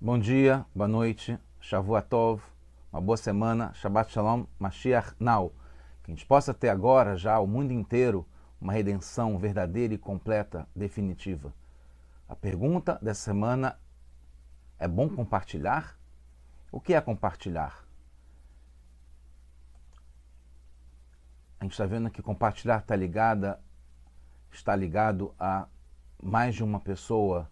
Bom dia, boa noite, Shavuatov, uma boa semana, Shabbat Shalom, Mashiach Now. Que a gente possa ter agora já o mundo inteiro uma redenção verdadeira e completa, definitiva. A pergunta dessa semana é bom compartilhar? O que é compartilhar? A gente está vendo que compartilhar está ligada, está ligado a mais de uma pessoa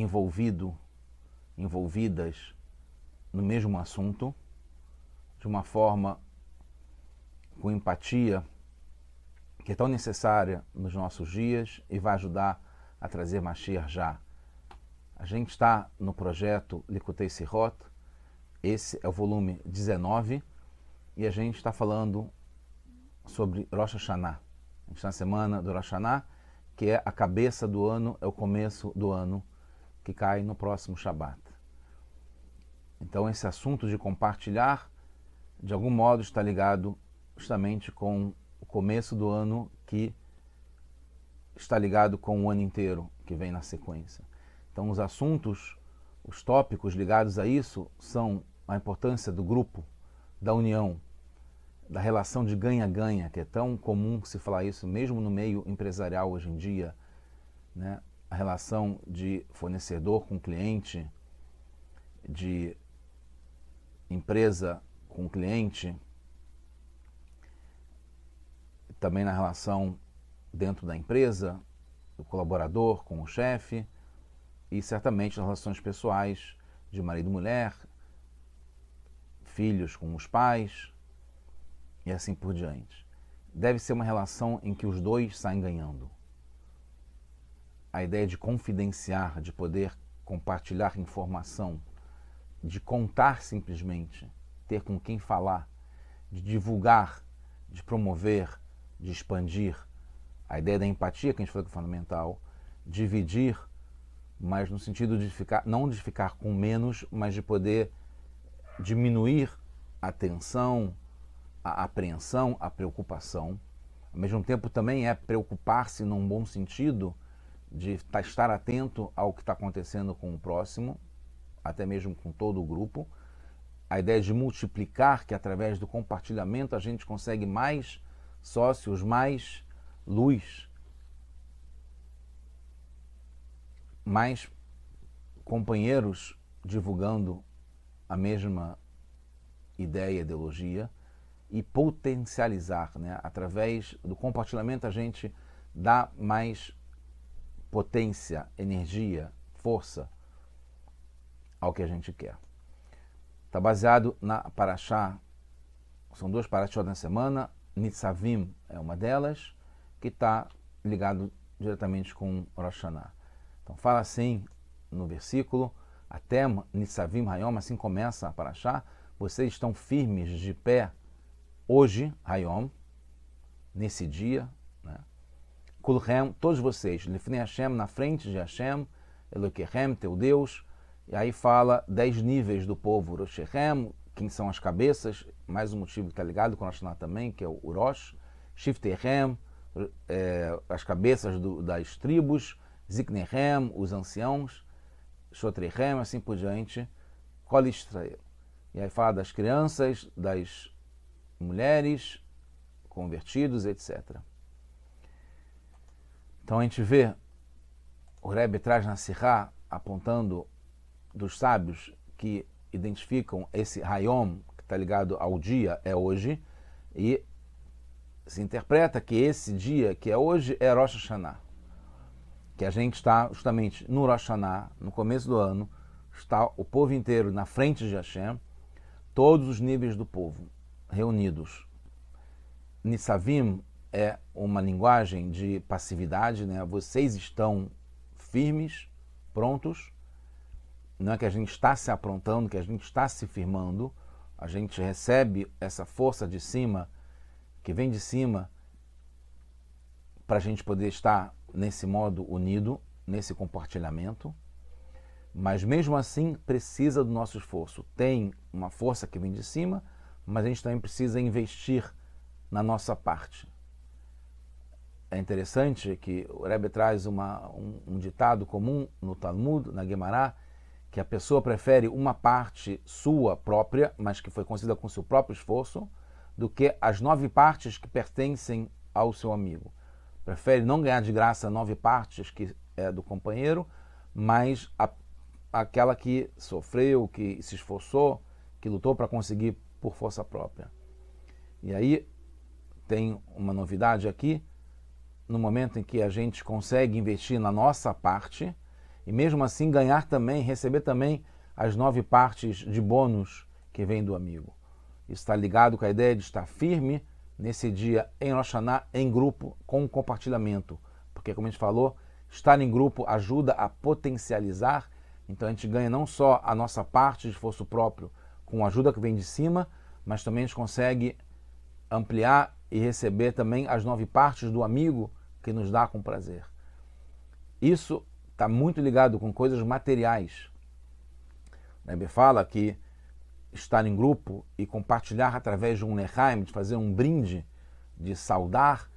envolvido, envolvidas no mesmo assunto, de uma forma com empatia, que é tão necessária nos nossos dias e vai ajudar a trazer Mashiach já. A gente está no projeto Likutei Sirot, esse é o volume 19, e a gente está falando sobre Rosh Hashanah. A gente está na semana do Rosh Hashanah, que é a cabeça do ano, é o começo do ano, que cai no próximo Shabat. Então, esse assunto de compartilhar, de algum modo, está ligado justamente com o começo do ano, que está ligado com o ano inteiro que vem na sequência. Então, os assuntos, os tópicos ligados a isso são a importância do grupo, da união, da relação de ganha-ganha, que é tão comum se falar isso mesmo no meio empresarial hoje em dia, né? A relação de fornecedor com cliente, de empresa com cliente, também na relação dentro da empresa, o colaborador com o chefe e certamente nas relações pessoais de marido e mulher, filhos com os pais, e assim por diante. Deve ser uma relação em que os dois saem ganhando. A ideia de confidenciar, de poder compartilhar informação, de contar simplesmente, ter com quem falar, de divulgar, de promover, de expandir. A ideia da empatia que a gente falou que é fundamental, dividir, mas no sentido de ficar, não de ficar com menos, mas de poder diminuir a tensão, a apreensão, a preocupação. Ao mesmo tempo, também é preocupar-se num bom sentido de estar atento ao que está acontecendo com o próximo, até mesmo com todo o grupo. A ideia de multiplicar, que através do compartilhamento a gente consegue mais sócios, mais luz, mais companheiros divulgando a mesma ideia, ideologia e potencializar, né? Através do compartilhamento a gente dá mais potência, energia, força ao que a gente quer. Está baseado na Paraxá, são duas Paraxá na semana, Nitzavim é uma delas, que está ligado diretamente com Rosh Hashanah. Então fala assim no versículo, até Nitzavim Hayom, assim começa a Paraxá, vocês estão firmes de pé hoje, Hayom, nesse dia? Kulhem, todos vocês, Lifnei Hashem, na frente de Hashem, Eloquehem, teu Deus, e aí fala dez níveis do povo, Roshechem, quem são as cabeças, mais um motivo que está ligado com o Rosh também, que é o Urosh, Shiftechem, é, as cabeças do, das tribos, Ziknehem, os anciãos, Shotrechem, assim por diante, Kol Israel. E aí fala das crianças, das mulheres, convertidos, etc. Então a gente vê o Rebbe traz na Sirá apontando dos sábios que identificam esse Hayom, que está ligado ao dia, é hoje, e se interpreta que esse dia, que é hoje, é Rosh Hashanah. Que a gente está justamente no Rosh Hashanah, no começo do ano, está o povo inteiro na frente de Hashem, todos os níveis do povo reunidos. Nissavim é uma linguagem de passividade, né? Vocês estão firmes, prontos. Não é que a gente está se aprontando, que a gente está se firmando. A gente recebe essa força de cima, que vem de cima, para a gente poder estar nesse modo unido, nesse compartilhamento. Mas mesmo assim precisa do nosso esforço. Tem uma força que vem de cima, mas a gente também precisa investir na nossa parte. É interessante que o Rebbe traz uma, um, um, ditado comum no Talmud, na Gemara, que a pessoa prefere uma parte sua própria, mas que foi conseguida com seu próprio esforço, do que as nove partes que pertencem ao seu amigo. Prefere não ganhar de graça nove partes que é do companheiro, mas a, aquela que sofreu, que se esforçou, que lutou para conseguir por força própria. E aí tem uma novidade aqui, no momento em que a gente consegue investir na nossa parte e mesmo assim ganhar também, receber também as nove partes de bônus que vem do amigo. Isso está ligado com a ideia de estar firme nesse dia em Rosh em grupo, com compartilhamento. Porque, como a gente falou, estar em grupo ajuda a potencializar. Então, a gente ganha não só a nossa parte de esforço próprio com a ajuda que vem de cima, mas também a gente consegue ampliar e receber também as nove partes do amigo que nos dá com prazer. Isso está muito ligado com coisas materiais. Rebbe fala que estar em grupo e compartilhar através de um Nehaim, de fazer um brinde, de saudar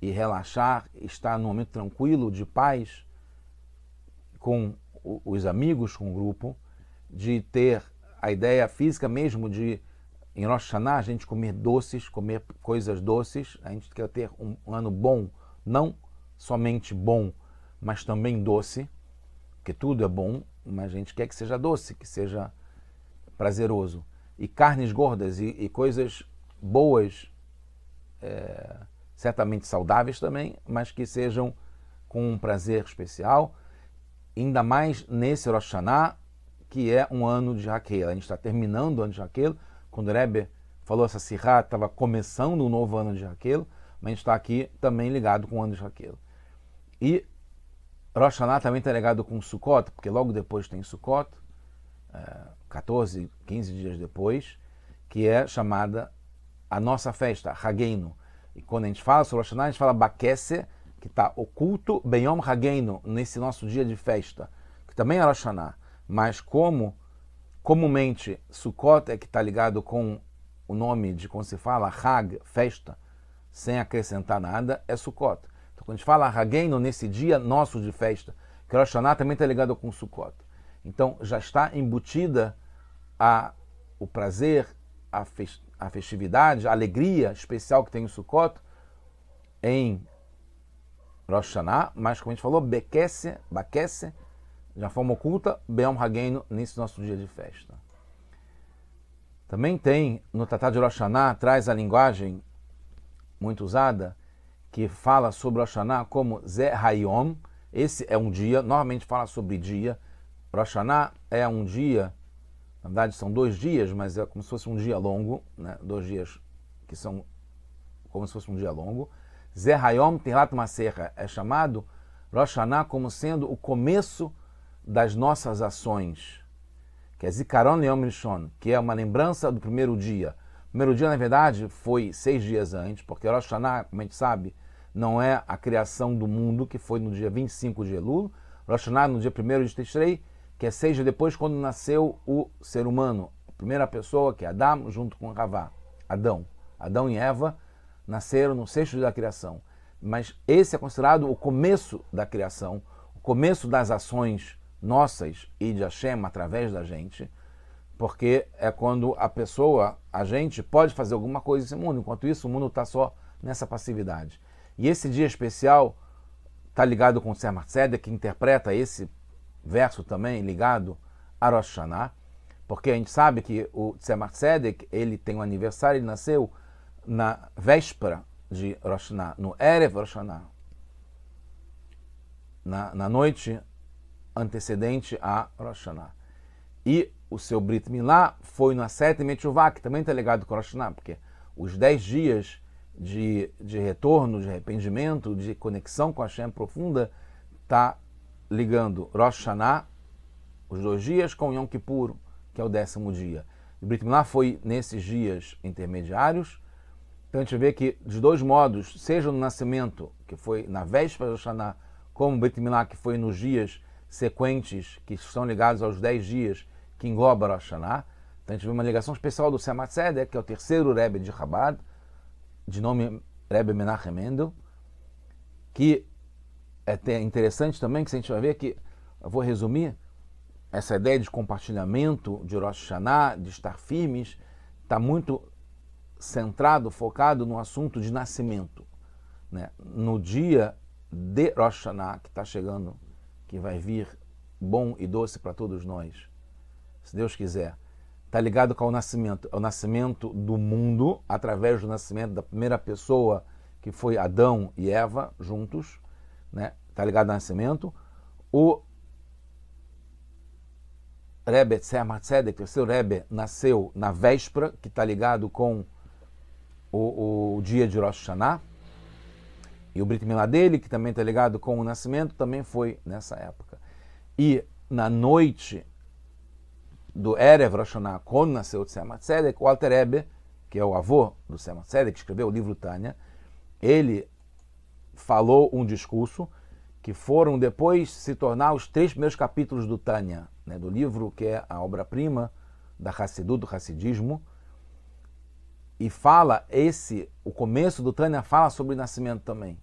e relaxar, estar num momento tranquilo, de paz, com os amigos, com o grupo, de ter a ideia física mesmo de, em Rosh Hashanah, a gente comer doces, comer coisas doces, a gente quer ter um ano bom, não somente bom, mas também doce, que tudo é bom, mas a gente quer que seja doce, que seja prazeroso. E carnes gordas e, e coisas boas, é, certamente saudáveis também, mas que sejam com um prazer especial, ainda mais nesse Rosh Hashanah, que é um ano de Raquel. A gente está terminando o ano de Raquel, quando o Rebbe falou essa sirra, estava começando o novo ano de Raquel, mas está aqui também ligado com o ano de Raquel. E Rosh Hashanah também está ligado com Sukkot, porque logo depois tem Sukkot, é, 14, 15 dias depois, que é chamada a nossa festa, Hageino. E quando a gente fala sobre Rosh Hashanah, a gente fala Bakese, que está oculto, Beyom Hageino, nesse nosso dia de festa, que também é Rosh Hashanah. Mas como comumente Sukkot é que está ligado com o nome de como se fala Hag, festa, sem acrescentar nada, é Sukkot. Quando a gente fala Hageino, nesse dia nosso de festa, que Rosh Hashanah também está ligado com Sukkot. Então já está embutida a, o prazer, a, fest, a festividade, a alegria especial que tem o Sukkot em Rosh Hashanah, mas como a gente falou, Bekesse, Bakesse, de forma oculta, Beom Hageino, nesse nosso dia de festa. Também tem, no Tratado de Rosh Hashanah, traz a linguagem muito usada, que fala sobre Rosh Hashanah como Ze Hayom. Esse é um dia, normalmente fala sobre dia. Rosh Hashanah é um dia, na verdade são dois dias, mas é como se fosse um dia longo, né? dois dias que são como se fosse um dia longo. Ze Hayom Tirat Maserha é chamado Rosh Hashanah como sendo o começo das nossas ações, que é Zikaron Yom Rishon, que é uma lembrança do primeiro dia. O primeiro dia, na verdade, foi seis dias antes, porque Rosh Hashanah, como a gente sabe, não é a criação do mundo, que foi no dia 25 de Elul. Rosh Hashanah no dia 1 de Tishrei, que é seis dias depois, quando nasceu o ser humano. A primeira pessoa, que é Adão, junto com Ravá, Adão. Adão e Eva nasceram no sexto dia da criação. Mas esse é considerado o começo da criação, o começo das ações nossas e de Hashem através da gente porque é quando a pessoa, a gente, pode fazer alguma coisa nesse mundo. Enquanto isso, o mundo está só nessa passividade. E esse dia especial está ligado com o Tzedek, que interpreta esse verso também ligado a Rosh Hashanah, porque a gente sabe que o Tzemach Tzedek, ele tem um aniversário, ele nasceu na véspera de Rosh Hashanah, no Erev Rosh Hashanah, na, na noite antecedente a Rosh Hashanah. E o seu Brit Milá foi na sétima Tchuvá, que também está ligado com Rosh Hashanah, porque os dez dias de, de retorno, de arrependimento, de conexão com a Hashem profunda, está ligando Rosh Hashanah, os dois dias, com Yom Kippur, que é o décimo dia. O Brit Milá foi nesses dias intermediários. Então a gente vê que, de dois modos, seja no nascimento, que foi na véspera de Rosh Hashanah, como Brit Milá, que foi nos dias sequentes, que estão ligados aos dez dias, que engloba Rosh Hashanah. Então a gente vê uma ligação especial do Semat Tzedek, que é o terceiro Rebbe de Chabad, de nome Rebbe Menachem Mendel. que é interessante também, que a gente vai ver que, eu vou resumir, essa ideia de compartilhamento de Rosh Hashanah, de estar firmes, está muito centrado, focado no assunto de nascimento. Né? No dia de Rosh Hashanah, que está chegando, que vai vir bom e doce para todos nós, se Deus quiser, está ligado com o nascimento, o nascimento do mundo através do nascimento da primeira pessoa que foi Adão e Eva juntos, né? Está ligado ao nascimento. O Rebbe Tzemach Tzedek, o seu Rebbe, nasceu na véspera, que está ligado com o, o, dia de Rosh Hashanah. E o Brit Milá dele, que também está ligado com o nascimento, também foi nessa época. E na noite do Erev Rosh Hashanah, quando nasceu o Tzemach Tzedek, o Alter Rebbe, que é o avô do Tzemach Tzedek, que escreveu o livro Tânia, ele falou um discurso que foram depois se tornar os três primeiros capítulos do Tânia, né, do livro que é a obra-prima da Hassidut, do Hassidismo, e fala esse, o começo do Tânia fala sobre o nascimento também.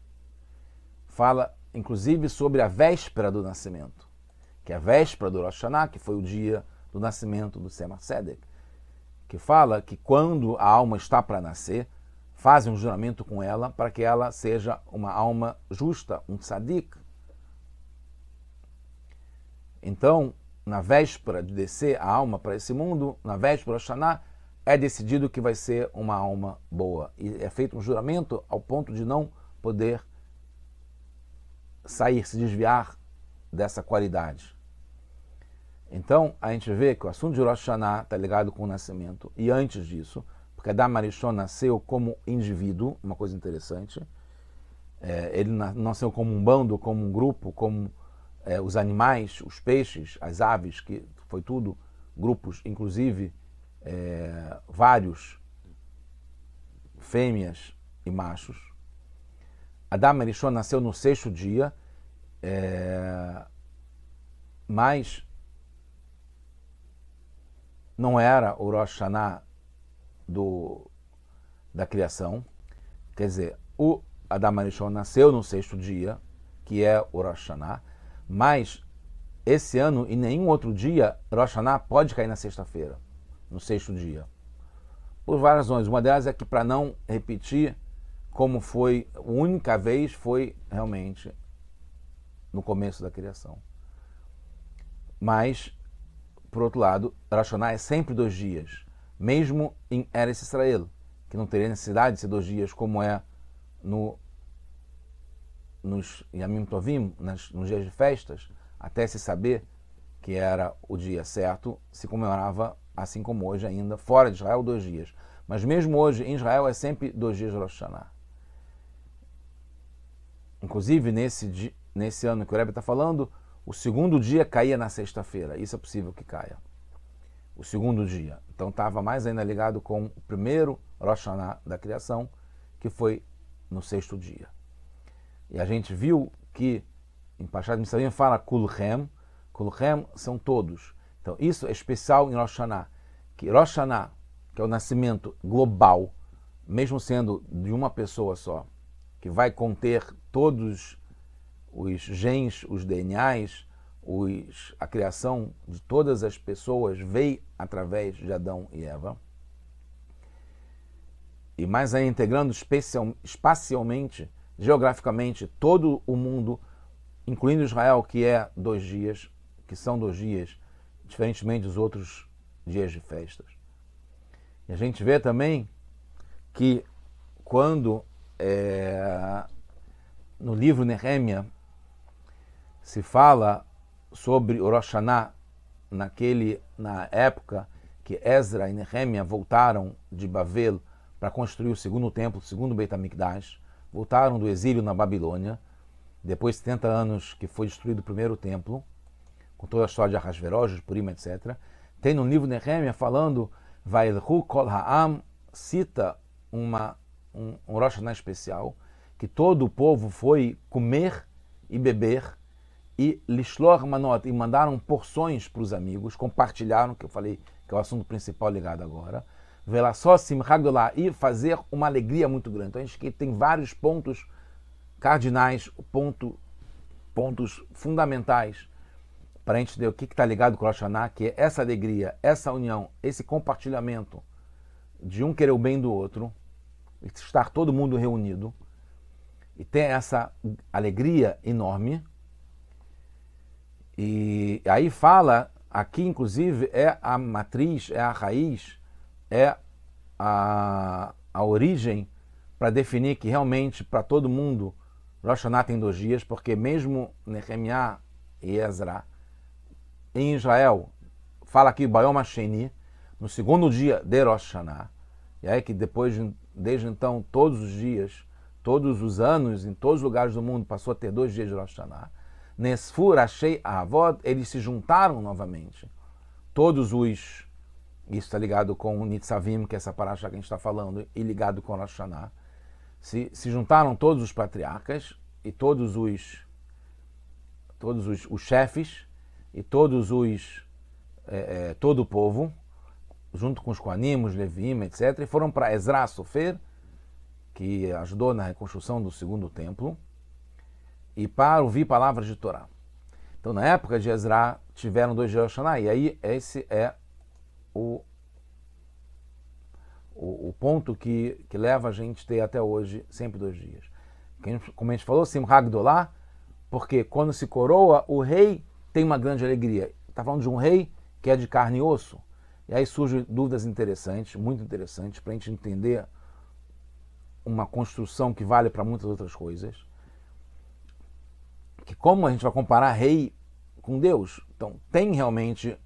Fala, inclusive, sobre a véspera do nascimento, que é a véspera do Rosh Hashanah, que foi o dia do nascimento do Sema Sedek, que fala que quando a alma está para nascer, fazem um juramento com ela para que ela seja uma alma justa, um tzadik. Então, na véspera de descer a alma para esse mundo, na véspera Shana, é decidido que vai ser uma alma boa. E é feito um juramento ao ponto de não poder sair, se desviar dessa qualidade. Então, a gente vê que o assunto de Rosh Hashanah está ligado com o nascimento. E antes disso, porque Adam Arishon nasceu como indivíduo, uma coisa interessante. É, ele nasceu como um bando, como um grupo, como é, os animais, os peixes, as aves, que foi tudo grupos, inclusive é, vários fêmeas e machos. Adam Arishon nasceu no sexto dia, é, mas não era o Rosh Hashanah do, da criação. Quer dizer, o Adam Arishon nasceu no sexto dia, que é o Rosh Hashanah, mas esse ano, em nenhum outro dia, Rosh Hashanah pode cair na sexta-feira, no sexto dia. Por várias razões. Uma delas é que, para não repetir como foi, a única vez foi realmente no começo da criação. Mas, por outro lado, Hashanah é sempre dois dias mesmo em Eretz Israel, que não teria necessidade de ser dois dias como é no, nos Yamim Tovim, nas, nos dias de festas, até se saber que era o dia certo, se comemorava assim como hoje ainda, fora de Israel, dois dias. Mas mesmo hoje, em Israel, é sempre dois dias de Rosh Hashanah. Inclusive, nesse, nesse ano que o Rebbe está falando, o segundo dia caía na sexta-feira. Isso é possível que caia o segundo dia. Então estava mais ainda ligado com o primeiro Rosh Hashanah da criação, que foi no sexto dia. E a gente viu que em Pashat Mitzrayim fala Kulchem, Kulchem são todos. Então isso é especial em Rosh Hashanah, que Rosh Hashanah, que é o nascimento global, mesmo sendo de uma pessoa só, que vai conter todos os genes, os DNAs, os, a criação de todas as pessoas veio através de Adão e Eva. E mais aí integrando especial, espacialmente, geograficamente, todo o mundo, incluindo Israel, que é dois dias, que são dois dias, diferentemente dos outros dias de festas. E a gente vê também que quando é, no livro Nehemia se fala sobre o Rosh Hashanah naquele, na época que Ezra e Nehemia voltaram de Babel para construir o segundo templo, o segundo Beit HaMikdash, voltaram do exílio na Babilônia, depois de 70 anos que foi destruído o primeiro templo, com toda a história de Ahasverosh, Purim, etc. Tem no livro Nehemia falando, Vailhu Kol Ha'am, cita uma, um, um Rosh Hashanah especial, que todo o povo foi comer e beber e Lishlor Manot, e mandaram porções para os amigos, compartilharam, que eu falei que é o assunto principal ligado agora. Velassó Simhagdolá, e fazer uma alegria muito grande. Então a gente tem vários pontos cardinais, ponto, pontos fundamentais para a gente entender o que está ligado com o Rosh que é essa alegria, essa união, esse compartilhamento de um querer o bem do outro, estar todo mundo reunido e ter essa alegria enorme. E aí fala, aqui inclusive é a matriz, é a raiz, é a, a origem para definir que realmente para todo mundo Rosh Hashanah tem dois dias, porque mesmo Nehemiah e Ezra em Israel, fala aqui Bayom Hasheni, no segundo dia de Rosh Hashanah, e aí que depois, desde então, todos os dias, todos os anos, em todos os lugares do mundo, passou a ter dois dias de Rosh Hashanah. Nesfur, Achei, Avod, eles se juntaram novamente. Todos os, isso está ligado com o Nitzavim, que é essa paraxa que a gente está falando, e ligado com Rosh se, se juntaram todos os patriarcas e todos os todos os, os chefes e todos os é, é, todo o povo, junto com os Koanim, os Levim, etc., e foram para Ezra Sofer, que ajudou na reconstrução do segundo templo, e para ouvir palavras de Torá. Então, na época de Ezra, tiveram dois dias e aí esse é o, o, o, ponto que, que leva a gente ter até hoje sempre dois dias. Como a gente falou, Simchag Gdolá, porque quando se coroa, o rei tem uma grande alegria. Está falando de um rei que é de carne e osso. E aí surgem dúvidas interessantes, muito interessantes, para a gente entender uma construção que vale para muitas outras coisas. Que como a gente vai comparar rei com Deus? Então, tem realmente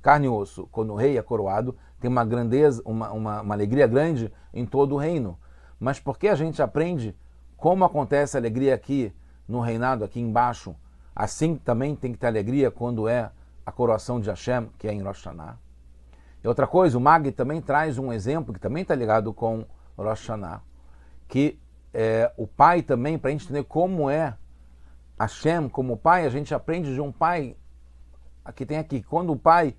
carne e osso, quando o rei é coroado, tem uma grandeza, uma, uma, uma alegria grande em todo o reino. Mas por que a gente aprende como acontece a alegria aqui no reinado, aqui embaixo, Assim também tem que ter alegria quando é a coroação de Hashem, que é em Rosh Hashanah. E outra coisa, o Mag também traz um exemplo que também está ligado com Rosh Hashanah, que é, o pai também, para a gente entender como é Hashem como pai, a gente aprende de um pai, aqui tem aqui, quando o pai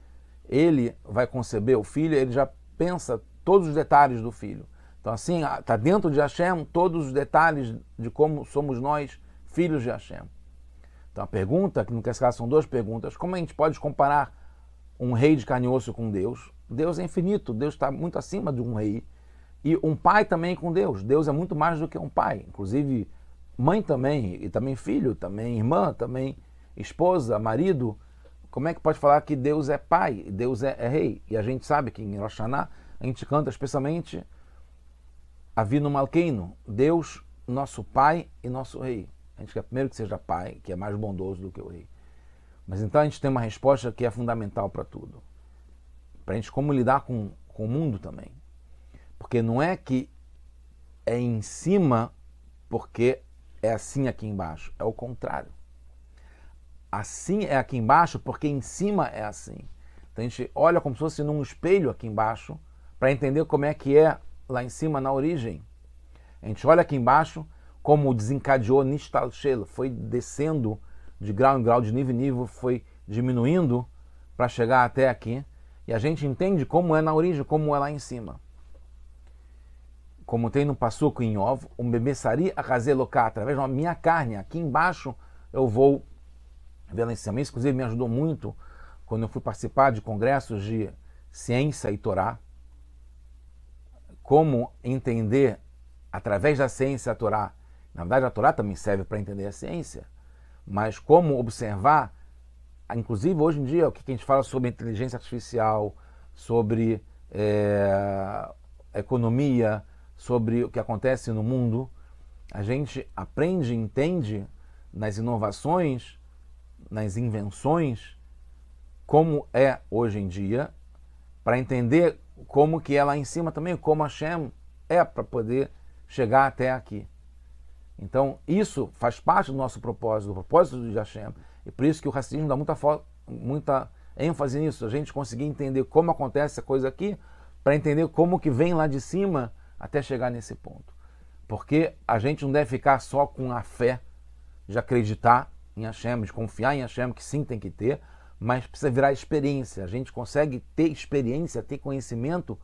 ele vai conceber o filho, ele já pensa todos os detalhes do filho. Então assim, está dentro de Hashem todos os detalhes de como somos nós, filhos de Hashem. Então a pergunta, que no caso são duas perguntas, como a gente pode comparar um rei de carne e osso com Deus? Deus é infinito, Deus está muito acima de um rei. E um pai também com Deus. Deus é muito mais do que um pai. Inclusive, mãe também, e também filho, também irmã, também esposa, marido. Como é que pode falar que Deus é pai, Deus é, é rei? E a gente sabe que em Rosh a gente canta especialmente Avino Malkeino, Deus, nosso pai e nosso rei. A gente quer primeiro que seja pai, que é mais bondoso do que o rei. Mas então a gente tem uma resposta que é fundamental para tudo. Para a gente como lidar com, com o mundo também. Porque não é que é em cima porque é assim aqui embaixo. É o contrário. Assim é aqui embaixo porque em cima é assim. Então a gente olha como se fosse num espelho aqui embaixo para entender como é que é lá em cima na origem. A gente olha aqui embaixo como desencadeou Nishtal foi descendo de grau em grau, de nível em nível, foi diminuindo para chegar até aqui. E a gente entende como é na origem, como é lá em cima. Como tem no Passuco em ovo, o Bebessari Akazeloká, através da minha carne, aqui embaixo eu vou ver lá em cima. Isso, inclusive, me ajudou muito quando eu fui participar de congressos de ciência e Torá. Como entender, através da ciência a Torá, na verdade, a Torá também serve para entender a ciência, mas como observar, inclusive hoje em dia, o que a gente fala sobre inteligência artificial, sobre é, economia, sobre o que acontece no mundo, a gente aprende entende nas inovações, nas invenções, como é hoje em dia, para entender como que é lá em cima também, como a Shem é para poder chegar até aqui. Então, isso faz parte do nosso propósito, do propósito de Hashem. E por isso que o racismo dá muita, muita ênfase nisso, a gente conseguir entender como acontece a coisa aqui, para entender como que vem lá de cima até chegar nesse ponto. Porque a gente não deve ficar só com a fé de acreditar em Hashem, de confiar em Hashem, que sim tem que ter, mas precisa virar experiência. A gente consegue ter experiência, ter conhecimento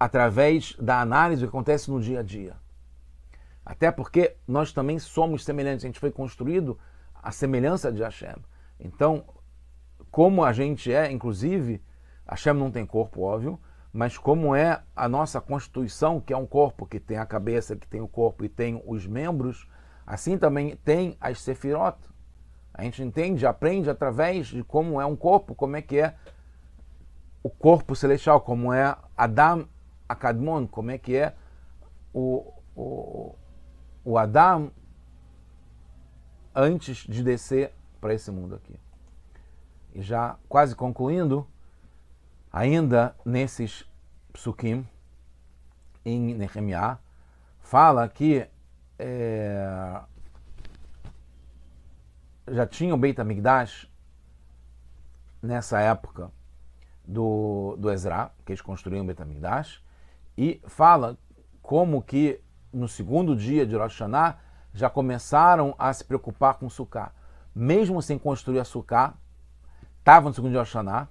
através da análise que acontece no dia a dia. Até porque nós também somos semelhantes, a gente foi construído à semelhança de Hashem. Então, como a gente é, inclusive, Hashem não tem corpo, óbvio, mas como é a nossa constituição, que é um corpo que tem a cabeça, que tem o corpo e tem os membros, assim também tem as sefirot. A gente entende, aprende através de como é um corpo, como é que é o corpo celestial, como é Adam Akadmon, como é que é o, o, o Adam antes de descer para esse mundo aqui. E já quase concluindo, ainda nesses psukim, em Nehemiah, fala que é, já tinha o Beit HaMikdash nessa época do, do Ezra, que eles construíram o Beit HaMikdash, e fala como que no segundo dia de Rosh Hashanah, já começaram a se preocupar com Sukkah. Mesmo sem construir a Sukkah, estavam no segundo dia de Rosh Hashanah,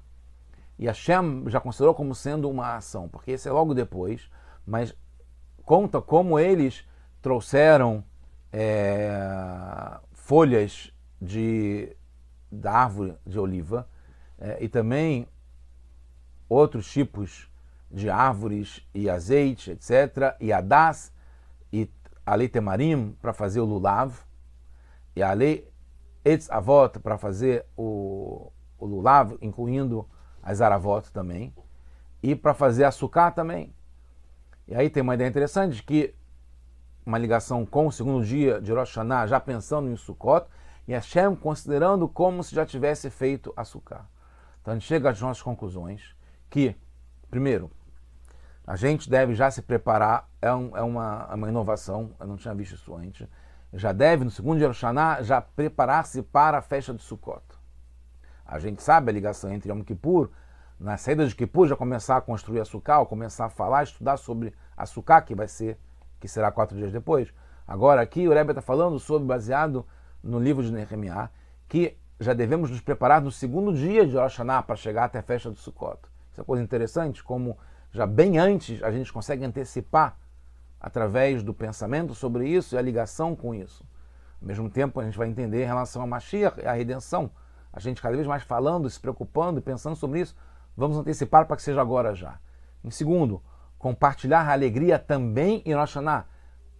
e Hashem já considerou como sendo uma ação, porque esse é logo depois, mas conta como eles trouxeram é, folhas de, da árvore de oliva é, e também outros tipos de árvores e azeite, etc. E adas e ali temarim para fazer o lulav e ali etz avot para fazer o, o lulav, incluindo as aravot também e para fazer açúcar também. E aí tem uma ideia interessante que uma ligação com o segundo dia de Rosh Hashanah, já pensando em Sukkot, e Hashem considerando como se já tivesse feito açúcar. Então a gente chega às nossas conclusões que, primeiro, a gente deve já se preparar, é, um, é uma, é uma inovação, eu não tinha visto isso antes, já deve, no segundo dia Hashanah, já preparar-se para a festa de Sukkot. A gente sabe a ligação entre Yom Kippur, na saída de Kippur, já começar a construir açúcar, começar a falar, estudar sobre açúcar, que vai ser, que será quatro dias depois. Agora aqui o Rebbe está falando sobre, baseado no livro de Nehemiah, que já devemos nos preparar no segundo dia de Rosh para chegar até a festa do Sukkot. Isso é coisa interessante, como já bem antes a gente consegue antecipar através do pensamento sobre isso e a ligação com isso. Ao mesmo tempo, a gente vai entender em relação a Mashiach a redenção. A gente cada vez mais falando, se preocupando pensando sobre isso, vamos antecipar para que seja agora já. Em segundo, compartilhar a alegria também em Rosh Hashanah.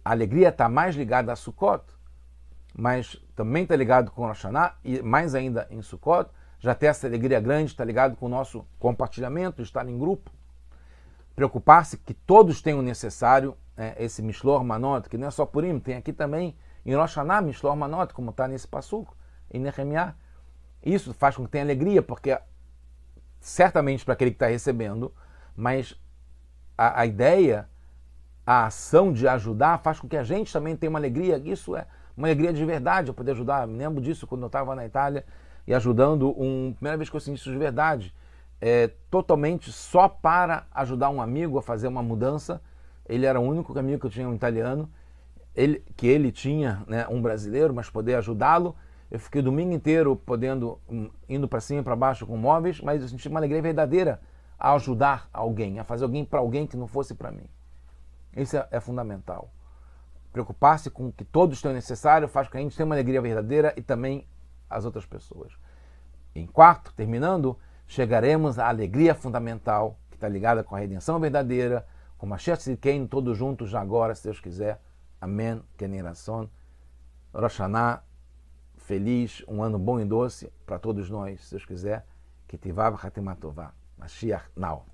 A alegria está mais ligada a Sukkot mas também está ligado com Rosh e mais ainda em Sukkot, já tem essa alegria grande, está ligado com o nosso compartilhamento, estar em grupo. Preocupar-se que todos tenham o necessário, é, esse Mishlor Manot, que não é só Purim, tem aqui também em Rosh Hashanah Mishlor Manot, como está nesse passuco, em Nehemiah. Isso faz com que tenha alegria, porque certamente para aquele que está recebendo, mas a, a ideia, a ação de ajudar faz com que a gente também tenha uma alegria. Isso é uma alegria de verdade eu poder ajudar. Me lembro disso quando eu estava na Itália e ajudando um primeira vez que eu senti isso de verdade, é, totalmente só para ajudar um amigo a fazer uma mudança. Ele era o único amigo que eu tinha um italiano, ele, que ele tinha né, um brasileiro, mas poder ajudá-lo. Eu fiquei o domingo inteiro podendo um, indo para cima e para baixo com móveis, mas eu senti uma alegria verdadeira a ajudar alguém, a fazer alguém para alguém que não fosse para mim. Isso é, é fundamental. Preocupar-se com o que todos têm necessário faz com que a gente tenha uma alegria verdadeira e também as outras pessoas. Em quarto, terminando, chegaremos à alegria fundamental, que está ligada com a redenção verdadeira, com Mashiach Tzidkein, todos juntos já agora, se Deus quiser. Amém. Kenirason. Rosh feliz, um ano bom e doce para todos nós, se Deus quiser. Que Tivav Hatimatová. Mashiach Now.